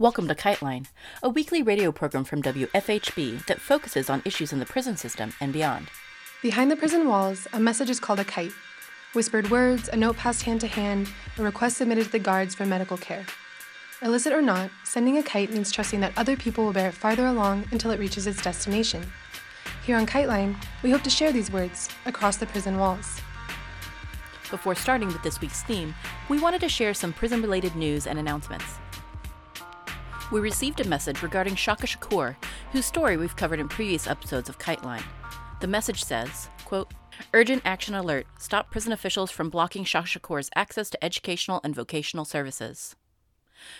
Welcome to Kiteline, a weekly radio program from WFHB that focuses on issues in the prison system and beyond. Behind the prison walls, a message is called a kite. Whispered words, a note passed hand to hand, a request submitted to the guards for medical care. Illicit or not, sending a kite means trusting that other people will bear it farther along until it reaches its destination. Here on Kiteline, we hope to share these words across the prison walls. Before starting with this week's theme, we wanted to share some prison related news and announcements we received a message regarding Shaka Shakur, whose story we've covered in previous episodes of Kiteline. The message says, quote, Urgent action alert. Stop prison officials from blocking Shaka Shakur's access to educational and vocational services.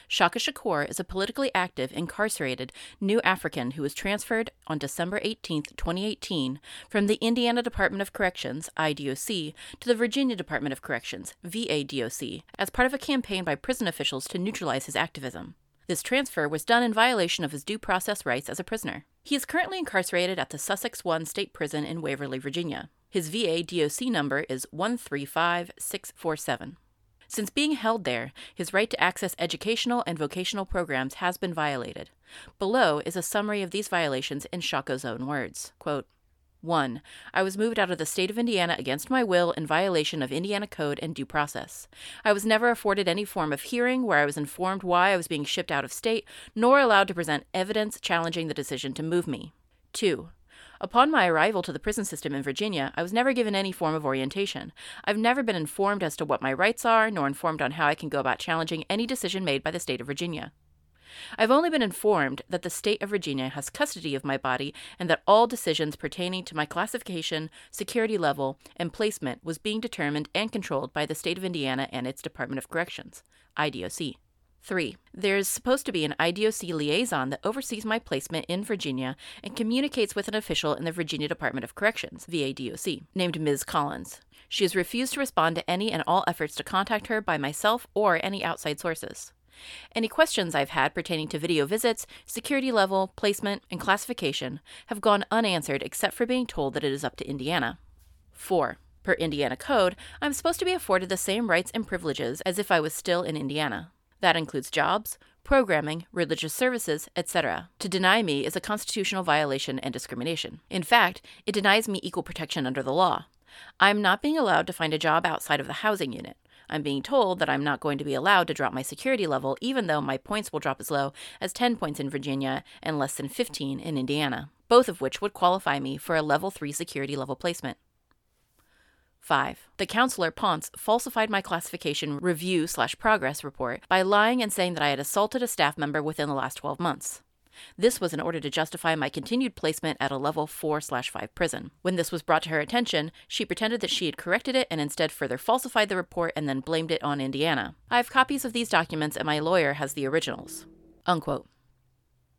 Shaka Shakur is a politically active, incarcerated new African who was transferred on December 18, 2018, from the Indiana Department of Corrections, IDOC, to the Virginia Department of Corrections, VADOC, as part of a campaign by prison officials to neutralize his activism. This transfer was done in violation of his due process rights as a prisoner. He is currently incarcerated at the Sussex 1 State Prison in Waverly, Virginia. His VA DOC number is 135647. Since being held there, his right to access educational and vocational programs has been violated. Below is a summary of these violations in Shaka's own words. Quote, 1. I was moved out of the state of Indiana against my will in violation of Indiana Code and due process. I was never afforded any form of hearing where I was informed why I was being shipped out of state, nor allowed to present evidence challenging the decision to move me. 2. Upon my arrival to the prison system in Virginia, I was never given any form of orientation. I've never been informed as to what my rights are, nor informed on how I can go about challenging any decision made by the state of Virginia. I've only been informed that the state of Virginia has custody of my body and that all decisions pertaining to my classification, security level, and placement was being determined and controlled by the state of Indiana and its Department of Corrections, IDOC. 3. There is supposed to be an IDOC liaison that oversees my placement in Virginia and communicates with an official in the Virginia Department of Corrections, VADOC, named Ms. Collins. She has refused to respond to any and all efforts to contact her by myself or any outside sources. Any questions I've had pertaining to video visits, security level, placement, and classification have gone unanswered except for being told that it is up to Indiana. 4. Per Indiana code, I'm supposed to be afforded the same rights and privileges as if I was still in Indiana. That includes jobs, programming, religious services, etc. To deny me is a constitutional violation and discrimination. In fact, it denies me equal protection under the law. I'm not being allowed to find a job outside of the housing unit. I'm being told that I'm not going to be allowed to drop my security level, even though my points will drop as low as 10 points in Virginia and less than 15 in Indiana, both of which would qualify me for a level 3 security level placement. 5. The counselor Ponce falsified my classification review slash progress report by lying and saying that I had assaulted a staff member within the last 12 months. This was in order to justify my continued placement at a level 4 Slash 5 prison. When this was brought to her attention, she pretended that she had corrected it and instead further falsified the report and then blamed it on Indiana. I have copies of these documents and my lawyer has the originals. Unquote.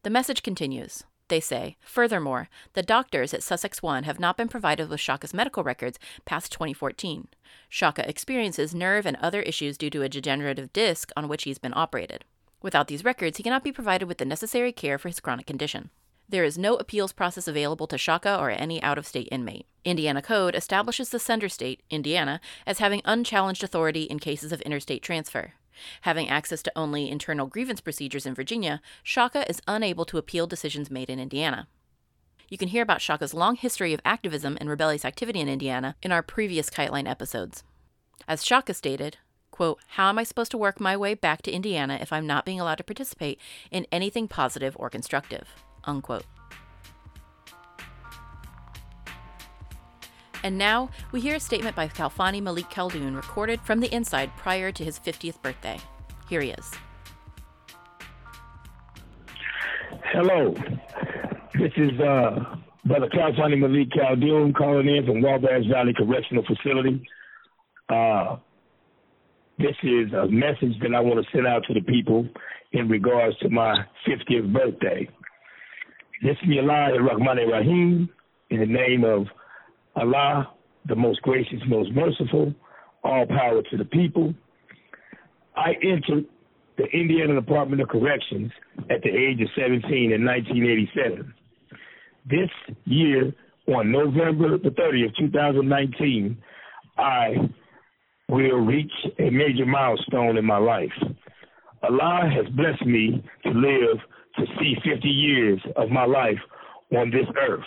The message continues. They say, furthermore, the doctors at Sussex One have not been provided with Shaka's medical records past 2014. Shaka experiences nerve and other issues due to a degenerative disc on which he's been operated. Without these records, he cannot be provided with the necessary care for his chronic condition. There is no appeals process available to Shaka or any out of state inmate. Indiana Code establishes the sender state, Indiana, as having unchallenged authority in cases of interstate transfer. Having access to only internal grievance procedures in Virginia, Shaka is unable to appeal decisions made in Indiana. You can hear about Shaka's long history of activism and rebellious activity in Indiana in our previous Kiteline episodes. As Shaka stated, quote, How am I supposed to work my way back to Indiana if I'm not being allowed to participate in anything positive or constructive? Unquote. And now we hear a statement by Khalfani Malik Khaldun recorded from the inside prior to his 50th birthday. Here he is. Hello. This is uh, Brother Khalfani Malik Khaldun calling in from Wabash Valley Correctional Facility. Uh, this is a message that I want to send out to the people in regards to my 50th birthday. This Bismillah ar-Rahman rahim in the name of Allah, the most gracious, most merciful, all power to the people. I entered the Indiana Department of Corrections at the age of 17 in 1987. This year, on November the 30th, 2019, I will reach a major milestone in my life. Allah has blessed me to live to see 50 years of my life on this earth.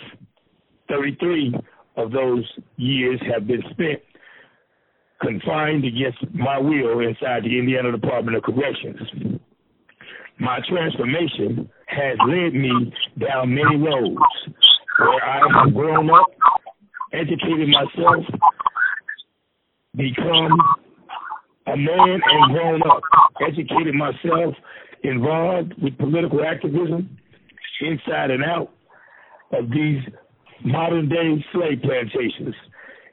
33 of those years have been spent confined against my will inside the Indiana Department of Corrections. My transformation has led me down many roads where I have grown up, educated myself, become a man and grown up, educated myself, involved with political activism inside and out of these modern day slave plantations.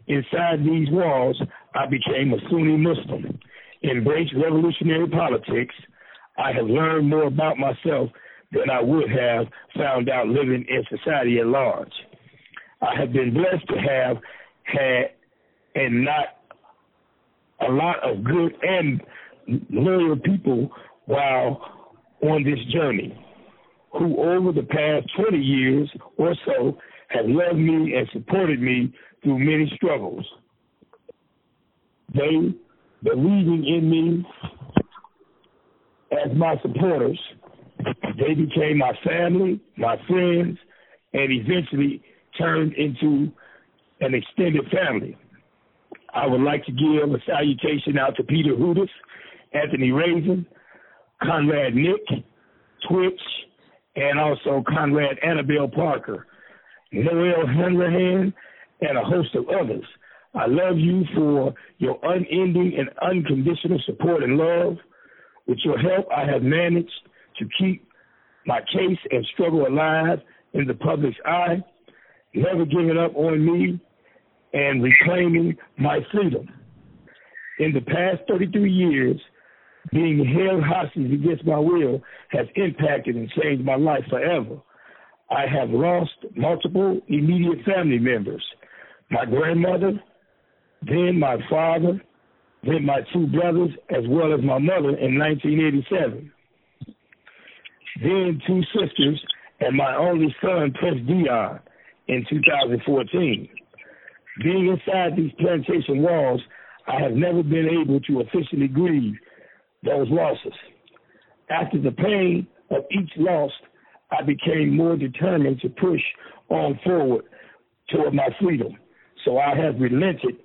Inside these walls, I became a Sunni Muslim, embraced revolutionary politics. I have learned more about myself than I would have found out living in society at large. I have been blessed to have had and not a lot of good and loyal people while on this journey who over the past 20 years or so have loved me and supported me through many struggles. They, believing in me as my supporters, they became my family, my friends, and eventually turned into an extended family. I would like to give a salutation out to Peter Hudis, Anthony Rayson, Conrad Nick, Twitch, and also Conrad Annabelle Parker, Noelle Hanrahan, and a host of others. I love you for your unending and unconditional support and love. With your help, I have managed to keep my case and struggle alive in the public's eye, never giving up on me and reclaiming my freedom. In the past 33 years, being held hostage against my will has impacted and changed my life forever. I have lost multiple immediate family members my grandmother, then my father, then my two brothers, as well as my mother in 1987. Then two sisters and my only son, Prince Dion, in 2014. Being inside these plantation walls, I have never been able to officially grieve those losses. After the pain of each loss, I became more determined to push on forward toward my freedom. So I have relented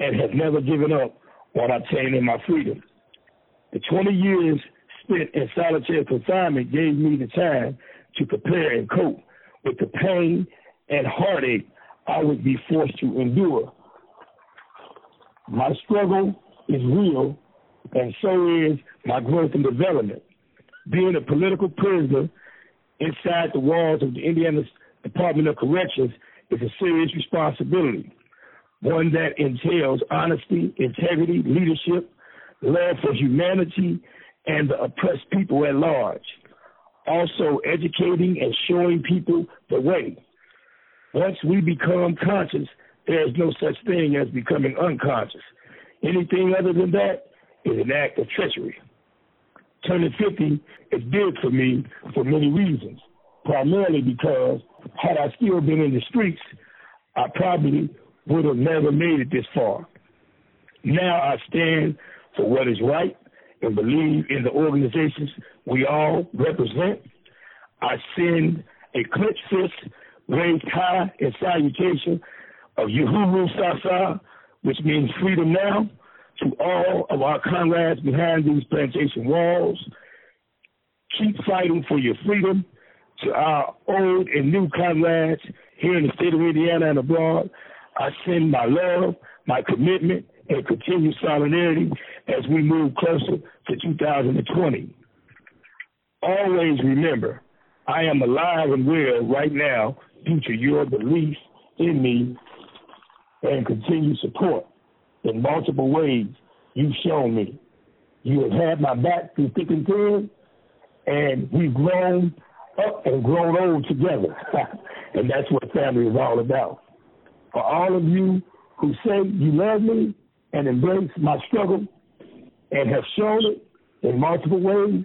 and have never given up on obtaining my freedom. The 20 years spent in solitary confinement gave me the time to prepare and cope with the pain and heartache I would be forced to endure. My struggle is real, and so is my growth and development. Being a political prisoner inside the walls of the Indiana Department of Corrections is a serious responsibility, one that entails honesty, integrity, leadership, love for humanity, and the oppressed people at large. Also, educating and showing people the way. Once we become conscious, there is no such thing as becoming unconscious. Anything other than that is an act of treachery. Turning 50 is big for me for many reasons, primarily because had I still been in the streets, I probably would have never made it this far. Now I stand for what is right and believe in the organizations we all represent. I send a clenched fist raised high in salutation of Uhuru Sasa, which means freedom now, to all of our comrades behind these plantation walls. Keep fighting for your freedom. To our old and new comrades here in the state of Indiana and abroad, I send my love, my commitment, and continued solidarity as we move closer to 2020. Always remember, I am alive and well right now due to your belief in me and continued support in multiple ways you've shown me. You have had my back through thick and thin, and we've grown up and grown old together. and that's what family is all about. For all of you who say you love me and embrace my struggle and have shown it in multiple ways,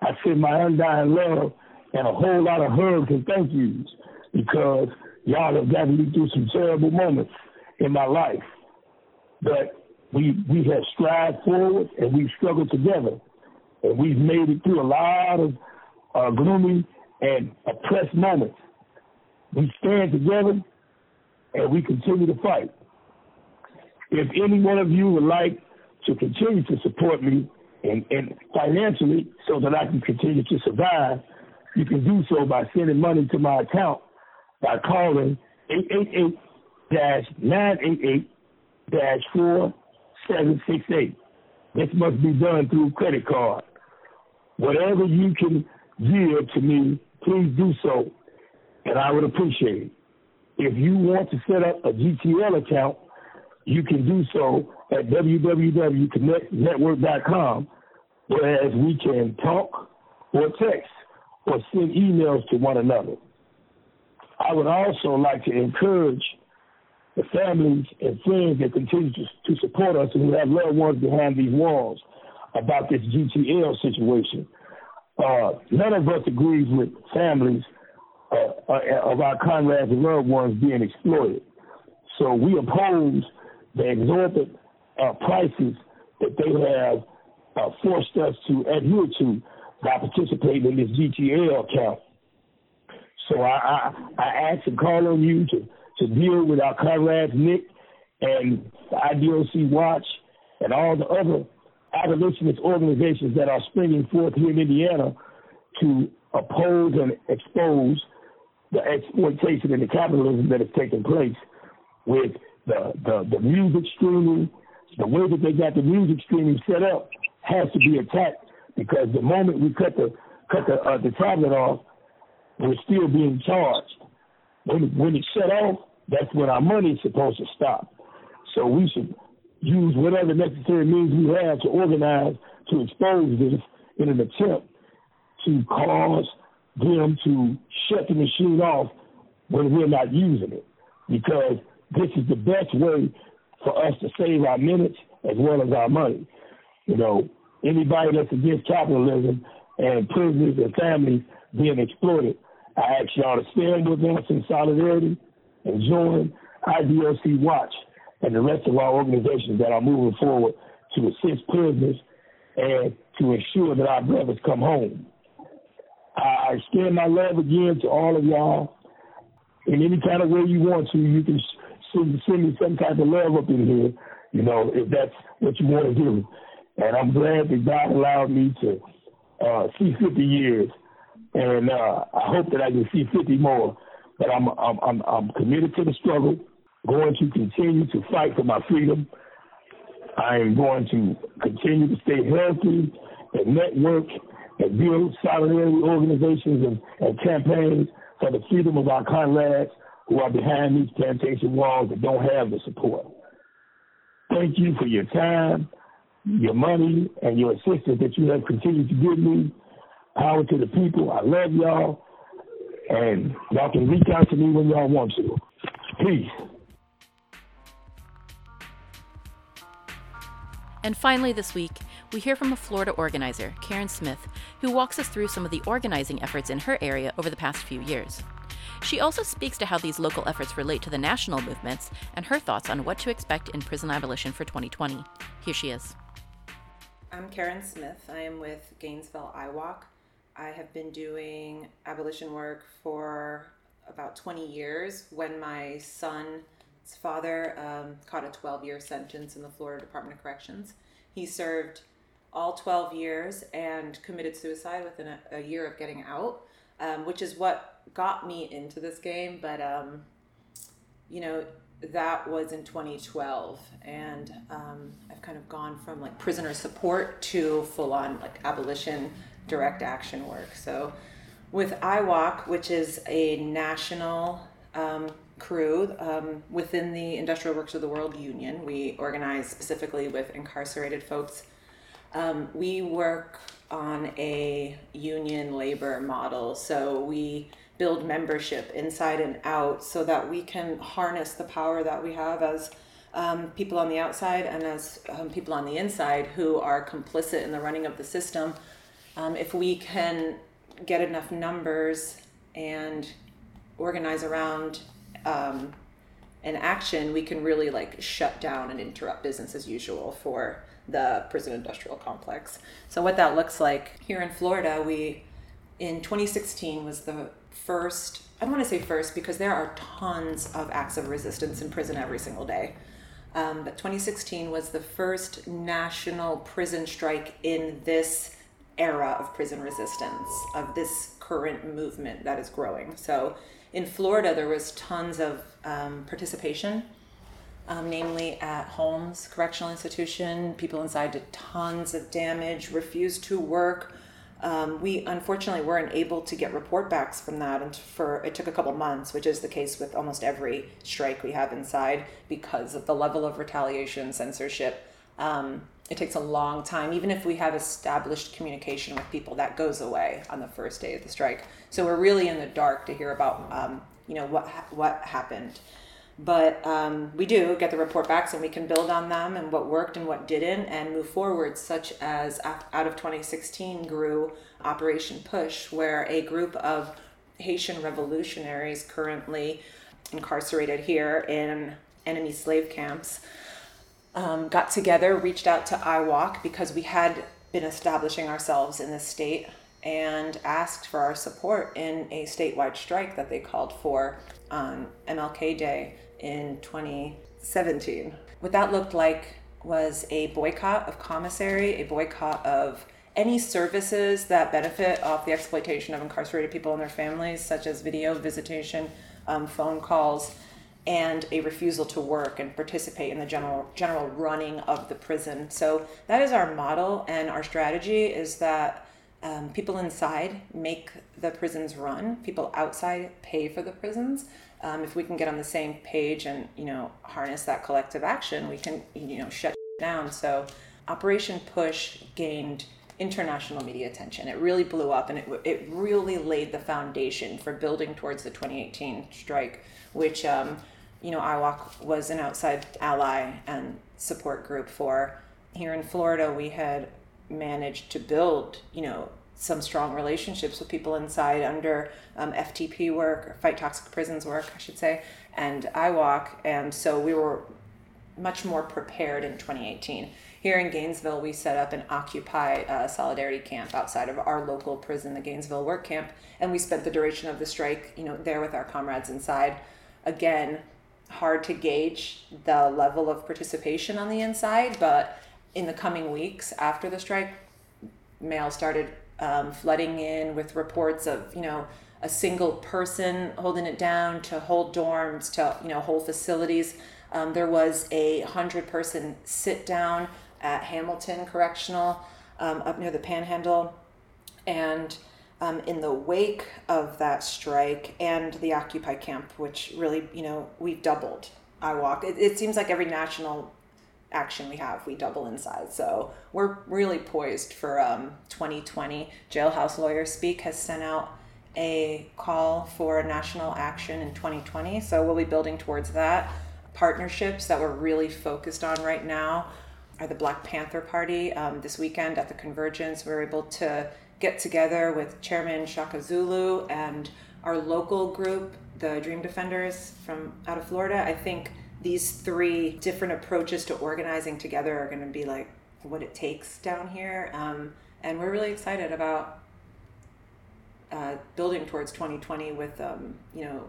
I send my undying love and a whole lot of hugs and thank yous because y'all have gotten me through some terrible moments in my life. But we we have strived forward and we've struggled together. and we've made it through a lot of uh, gloomy and oppressed moments. We stand together and we continue to fight. If any one of you would like to continue to support me and, and financially so that I can continue to survive, you can do so by sending money to my account by calling 888-988-4768. This must be done through credit card. Whatever you can give to me, please do so, and I would appreciate it. If you want to set up a GTL account, you can do so at www.connectnetwork.com, whereas we can talk or text or send emails to one another. I would also like to encourage the families and friends that continue to, to support us and who have loved ones behind these walls about this GTL situation. Uh, none of us agrees with families uh, uh, of our comrades and loved ones being exploited. So we oppose the exorbitant uh, prices that they have uh, forced us to adhere to by participating in this GTL account. So I, I, I ask and call on you to, to deal with our comrades Nick and IDOC Watch and all the other abolitionist organizations that are springing forth here in Indiana to oppose and expose the exploitation and the capitalism that is taking place with the, the, the music streaming, the way that they got the music streaming set up has to be attacked because the moment we cut the cut the uh, the tablet off, we're still being charged. When when it's shut off, that's when our money is supposed to stop. So we should use whatever necessary means we have to organize to expose this in an attempt to cause them to shut the machine off when we're not using it. Because this is the best way for us to save our minutes as well as our money. You know, anybody that's against capitalism and prisoners and families being exploited, I ask y'all to stand with us in solidarity and join IDOC Watch and the rest of our organizations that are moving forward to assist prisoners and to ensure that our brothers come home. I extend my love again to all of y'all. In any kind of way you want to, you can send, send me some type of love up in here, you know, if that's what you want to do. And I'm glad that God allowed me to uh, see 50 years. And uh, I hope that I can see 50 more. But I'm, I'm, I'm, I'm committed to the struggle, going to continue to fight for my freedom. I am going to continue to stay healthy and network and build solidarity organizations and, and campaigns for the freedom of our comrades who are behind these plantation walls that don't have the support. Thank you for your time, your money, and your assistance that you have continued to give me. Power to the people. I love y'all. And y'all can reach out to me when y'all want to. Peace. And finally, this week, we hear from a Florida organizer, Karen Smith, who walks us through some of the organizing efforts in her area over the past few years. She also speaks to how these local efforts relate to the national movements and her thoughts on what to expect in prison abolition for 2020. Here she is. I'm Karen Smith. I am with Gainesville IWOC. I have been doing abolition work for about 20 years when my son's father um, caught a 12 year sentence in the Florida Department of Corrections. He served all 12 years and committed suicide within a, a year of getting out, um, which is what got me into this game, but um, you know that was in 2012, and um, I've kind of gone from like prisoner support to full on like abolition direct action work. So with IWOC, which is a national um, crew um, within the Industrial Workers of the World Union, we organize specifically with incarcerated folks. Um, we work on a union labor model, so we build membership inside and out so that we can harness the power that we have as um, people on the outside and as um, people on the inside who are complicit in the running of the system. Um, if we can get enough numbers and organize around um, an action, we can really like shut down and interrupt business as usual for the prison industrial complex. So what that looks like here in Florida, we in 2016 was the first. I don't want to say first because there are tons of acts of resistance in prison every single day. Um, but 2016 was the first national prison strike in this era of prison resistance, of this current movement that is growing. So in Florida, there was tons of um, participation, um, namely at Holmes Correctional Institution. People inside did tons of damage, refused to work. Um, we unfortunately weren't able to get report backs from that, and for it took a couple months, which is the case with almost every strike we have inside because of the level of retaliation, censorship, um, it takes a long time. Even if we have established communication with people, that goes away on the first day of the strike. So we're really in the dark to hear about, um, you know, what what happened. But um, we do get the report backs, and we can build on them and what worked and what didn't, and move forward. Such as out of 2016 grew Operation Push, where a group of Haitian revolutionaries currently incarcerated here in enemy slave camps um, got together, reached out to IWOC because we had been establishing ourselves in the state and asked for our support in a statewide strike that they called for on MLK Day in 2017. What that looked like was a boycott of commissary, a boycott of any services that benefit off the exploitation of incarcerated people and their families, such as video visitation, um, phone calls, and a refusal to work and participate in the general general running of the prison. So that is our model, and our strategy is that um, people inside make the prisons run. People outside pay for the prisons. Um, if we can get on the same page and you know harness that collective action, we can you know shut down. So Operation Push gained international media attention. It really blew up, and it it really laid the foundation for building towards the 2018 strike, which. Um, you know, IWOC was an outside ally and support group for. Here in Florida, we had managed to build, you know, some strong relationships with people inside under um, FTP work, or Fight Toxic Prisons work, I should say, and IWOC. And so we were much more prepared in 2018. Here in Gainesville, we set up an Occupy uh, Solidarity Camp outside of our local prison, the Gainesville Work Camp, and we spent the duration of the strike, you know, there with our comrades inside. Again, hard to gauge the level of participation on the inside, but in the coming weeks after the strike, mail started um, flooding in with reports of, you know, a single person holding it down to whole dorms to, you know, whole facilities. Um, there was a hundred person sit down at Hamilton Correctional um, up near the Panhandle. And um, in the wake of that strike and the Occupy camp, which really, you know, we've doubled IWOC. It, it seems like every national action we have, we double in size. So we're really poised for um, 2020. Jailhouse Lawyer Speak has sent out a call for national action in 2020. So we'll be building towards that. Partnerships that we're really focused on right now are the Black Panther Party. Um, this weekend at the Convergence, we were able to get together with Chairman Shaka Zulu and our local group, the Dream Defenders from out of Florida. I think these three different approaches to organizing together are going to be like what it takes down here. Um, and we're really excited about uh, building towards 2020 with, um, you know,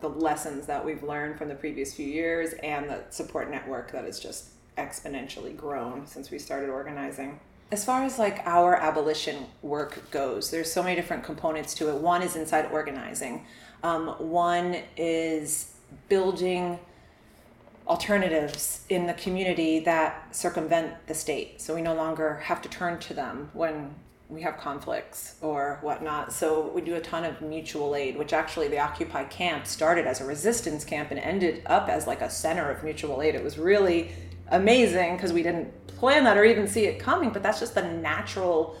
the lessons that we've learned from the previous few years and the support network that has just exponentially grown since we started organizing as far as like our abolition work goes, there's so many different components to it. One is inside organizing. Um, one is building alternatives in the community that circumvent the state. So we no longer have to turn to them when we have conflicts or whatnot. So we do a ton of mutual aid, which actually the Occupy camp started as a resistance camp and ended up as like a center of mutual aid. It was really amazing because we didn't plan that or even see it coming, but that's just the natural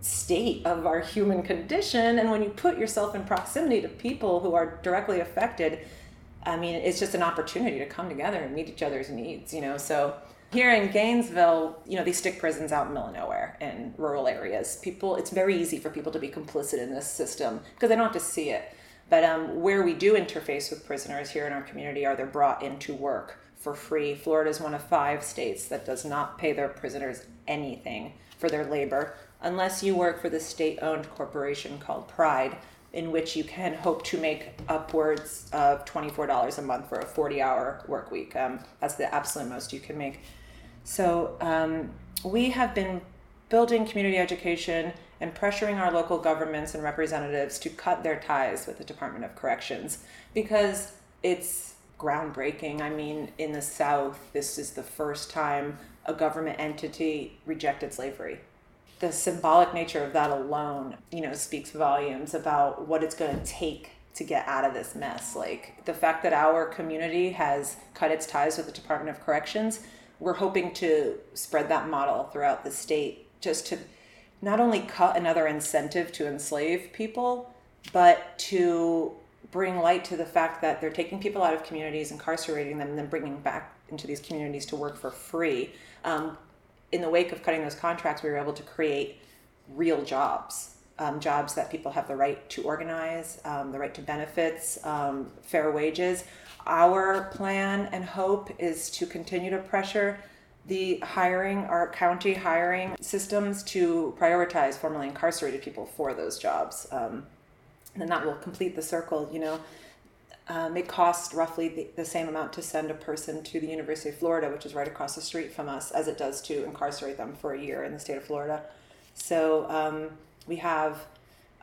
state of our human condition. And when you put yourself in proximity to people who are directly affected, I mean, it's just an opportunity to come together and meet each other's needs, you know. So here in Gainesville, you know, these stick prisons out in the middle of nowhere in rural areas. People, it's very easy for people to be complicit in this system because they don't have to see it. But um, where we do interface with prisoners here in our community are they're brought into work for free. Florida is one of five states that does not pay their prisoners anything for their labor unless you work for the state owned corporation called Pride, in which you can hope to make upwards of $24 a month for a 40 hour work week. Um, that's the absolute most you can make. So um, we have been building community education and pressuring our local governments and representatives to cut their ties with the Department of Corrections because it's groundbreaking. I mean, in the South, this is the first time a government entity rejected slavery. The symbolic nature of that alone, you know, speaks volumes about what it's going to take to get out of this mess. Like the fact that our community has cut its ties with the Department of Corrections, we're hoping to spread that model throughout the state just to not only cut another incentive to enslave people, but to bring light to the fact that they're taking people out of communities, incarcerating them, and then bringing back into these communities to work for free. Um, in the wake of cutting those contracts, we were able to create real jobs, um, jobs that people have the right to organize, um, the right to benefits, um, fair wages. Our plan and hope is to continue to pressure the hiring, our county hiring systems to prioritize formerly incarcerated people for those jobs. And that will complete the circle, you know. Um, it costs roughly the, the, same amount to send a person to the University of Florida, which is right across the street from us, as it does to incarcerate them for a year in the state of Florida. So um, we have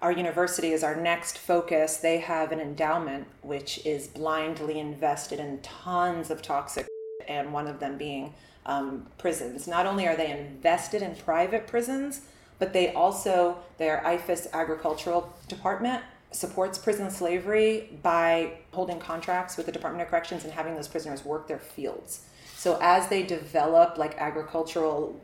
our university is our next focus. They have an endowment which is blindly invested in tons of toxic, and one of them being um, prisons. Not only are they invested in private prisons, but they also, their IFAS agricultural department supports prison slavery by holding contracts with the Department of Corrections and having those prisoners work their fields. So as they develop like agricultural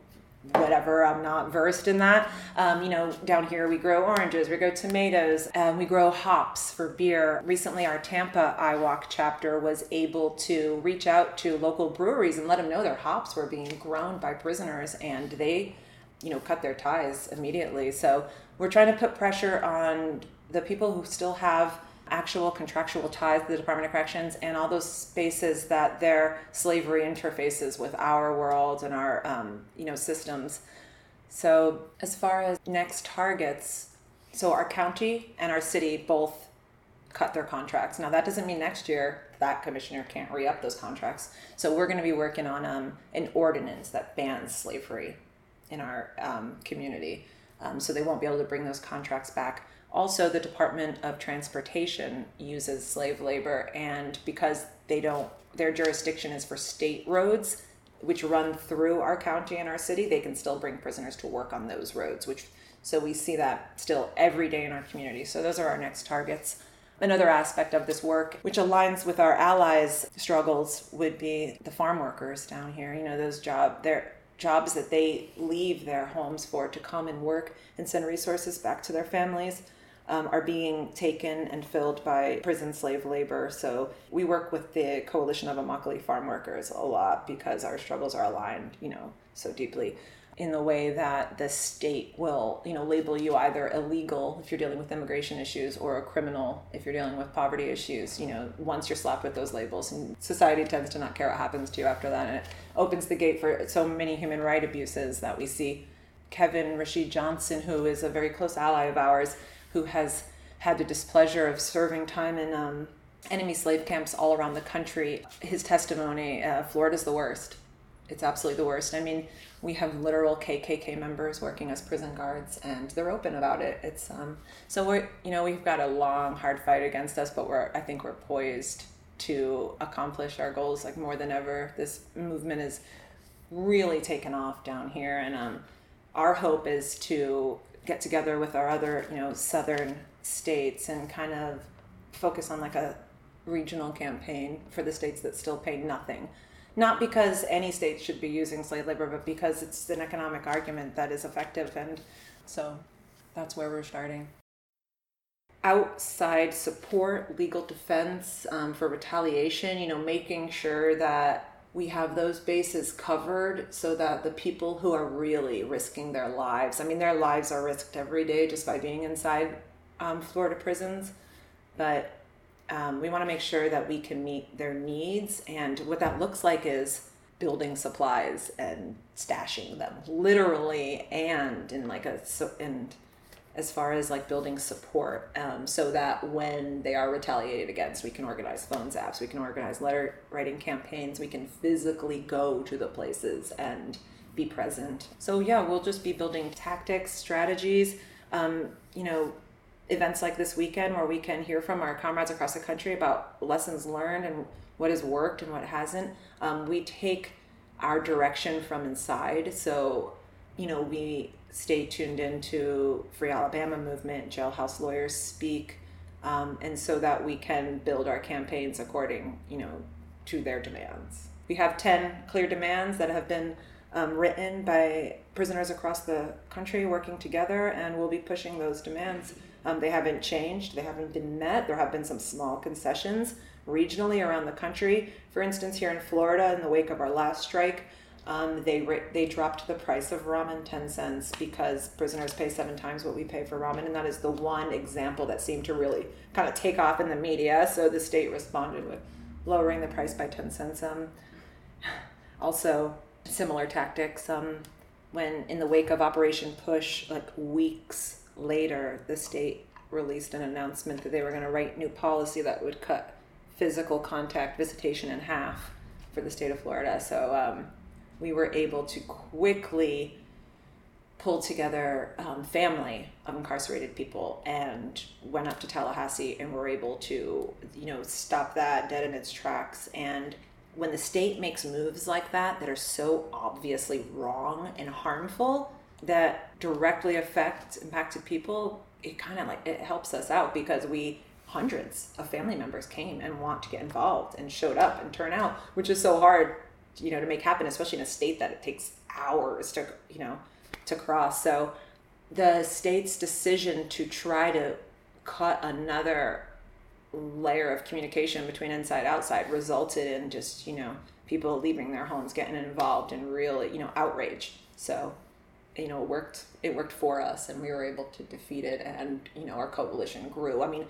whatever i'm not versed in that um, you know down here we grow oranges we grow tomatoes and we grow hops for beer recently our tampa IWOC chapter was able to reach out to local breweries and let them know their hops were being grown by prisoners and they you know cut their ties immediately so we're trying to put pressure on the people who still have actual contractual ties to the Department of Corrections and all those spaces that their slavery interfaces with our world and our um, you know systems. So as far as next targets, so our county and our city both cut their contracts. Now that doesn't mean next year that commissioner can't re-up those contracts. So we're going to be working on um, an ordinance that bans slavery in our um, community. Um, so they won't be able to bring those contracts back also the department of transportation uses slave labor and because they don't their jurisdiction is for state roads which run through our county and our city they can still bring prisoners to work on those roads which so we see that still every day in our community. So those are our next targets. Another aspect of this work which aligns with our allies struggles would be the farm workers down here you know those job their jobs that they leave their homes for to come and work and send resources back to their families um, are being taken and filled by prison slave labor. So we work with the Coalition of Immokalee Farm Workers a lot because our struggles are aligned, you know, so deeply in the way that the state will, you know, label you either illegal if you're dealing with immigration issues or a criminal if you're dealing with poverty issues, you know, once you're slapped with those labels. And society tends to not care what happens to you after that. And it opens the gate for so many human right abuses that we see. Kevin Rashid Johnson, who is a very close ally of ours, who has had the displeasure of serving time in um, enemy slave camps all around the country. His testimony uh, Florida's the worst. It's absolutely the worst. I mean, we have literal KKK members working as prison guards, and they're open about it. It's um, so we're you know we've got a long hard fight against us, but we're I think we're poised to accomplish our goals like more than ever. This movement is really taken off down here, and um, our hope is to get together with our other, you know, southern states and kind of focus on like a regional campaign for the states that still pay nothing. Not because any state should be using slave labor, but because it's an economic argument that is effective. And so that's where we're starting. Outside support, legal defense um, for retaliation, you know, making sure that we have those bases covered so that the people who are really risking their lives i mean their lives are risked every day just by being inside um, florida prisons. But Um, we want to make sure that we can meet their needs, and what that looks like is building supplies and stashing them literally and in like a so and as far as like building support um, so that when they are retaliated against we can organize phone apps we can organize letter writing campaigns we can physically go to the places and be present. So yeah we'll just be building tactics strategies um, you know events like this weekend where we can hear from our comrades across the country about lessons learned and what has worked and what hasn't. Um, we take our direction from inside. So you know we stay tuned into Free Alabama movement, jailhouse lawyers speak, um, and so that we can build our campaigns according, you know, to their demands. We have 10 clear demands that have been um, written by prisoners across the country working together, and we'll be pushing those demands. Um, they haven't changed, they haven't been met. There have been some small concessions regionally around the country. For instance, here in Florida, in the wake of our last strike, um, they they dropped the price of ramen ten cents because prisoners pay seven times what we pay for ramen, and that is the one example that seemed to really kind of take off in the media. So the state responded with lowering the price by ten cents. Um, also, similar tactics. Um, when in the wake of Operation Push, like weeks later, the state released an announcement that they were going to write new policy that would cut physical contact visitation in half for the state of Florida. So um, we were able to quickly pull together um, family of incarcerated people and went up to Tallahassee and were able to, you know, stop that dead in its tracks. And when the state makes moves like that that are so obviously wrong and harmful that directly affect impacted people, it kind of like it helps us out because we hundreds of family members came and want to get involved and showed up and turn out, which is so hard you know to make happen especially in a state that it takes hours to you know to cross. So the state's decision to try to cut another layer of communication between inside outside resulted in just you know people leaving their homes getting involved and really you know outrage. So you know it worked it worked for us and we were able to defeat it and you know our coalition grew. I mean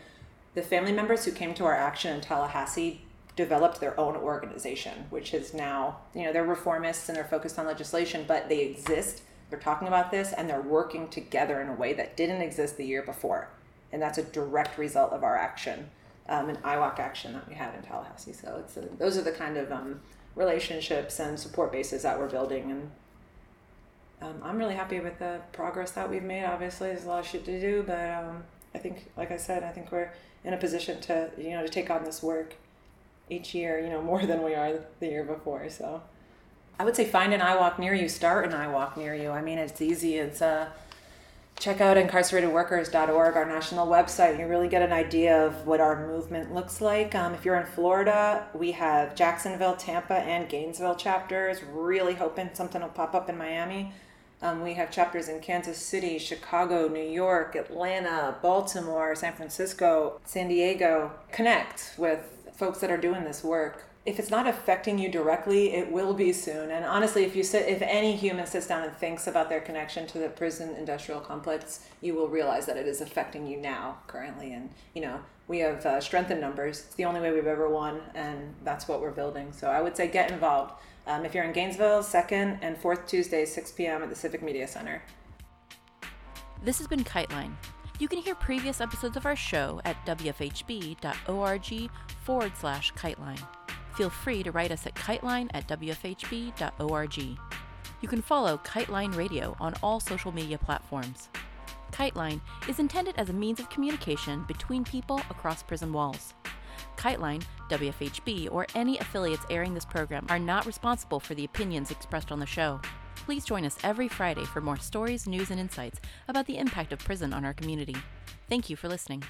the family members who came to our action in tallahassee developed their own organization, which is now, you know, they're reformists and they're focused on legislation, but they exist. They're talking about this and they're working together in a way that didn't exist the year before. And that's a direct result of our action, um, an IWOC action that we had in Tallahassee. So it's a, those are the kind of um, relationships and support bases that we're building. And um, I'm really happy with the progress that we've made. Obviously, there's a lot of shit to do, but um, I think, like I said, I think we're in a position to, you know, to take on this work each year, you know, more than we are the year before. So I would say find an IWOC near you, start an IWOC near you. I mean, it's easy. It's uh, check out incarceratedworkers.org, our national website. You really get an idea of what our movement looks like. Um, if you're in Florida, we have Jacksonville, Tampa, and Gainesville chapters. Really hoping something will pop up in Miami. Um, we have chapters in Kansas City, Chicago, New York, Atlanta, Baltimore, San Francisco, San Diego. Connect with folks that are doing this work if it's not affecting you directly, it will be soon. And honestly, if you sit, if any human sits down and thinks about their connection to the prison industrial complex, you will realize that it is affecting you now, currently. And you know, we have uh, strength in numbers. It's the only way we've ever won, and that's what we're building. So I would say get involved. Um, if you're in Gainesville, second and fourth Tuesday, 6 p.m. at the Civic Media Center. This has been Kiteline. You can hear previous episodes of our show at wfhb.org forward slash kiteline. Feel free to write us at kiteline at wfhb.org. You can follow Kiteline Radio on all social media platforms. Kiteline is intended as a means of communication between people across prison walls. Kiteline, WFHB, or any affiliates airing this program are not responsible for the opinions expressed on the show. Please join us every Friday for more stories, news, and insights about the impact of prison on our community. Thank you for listening.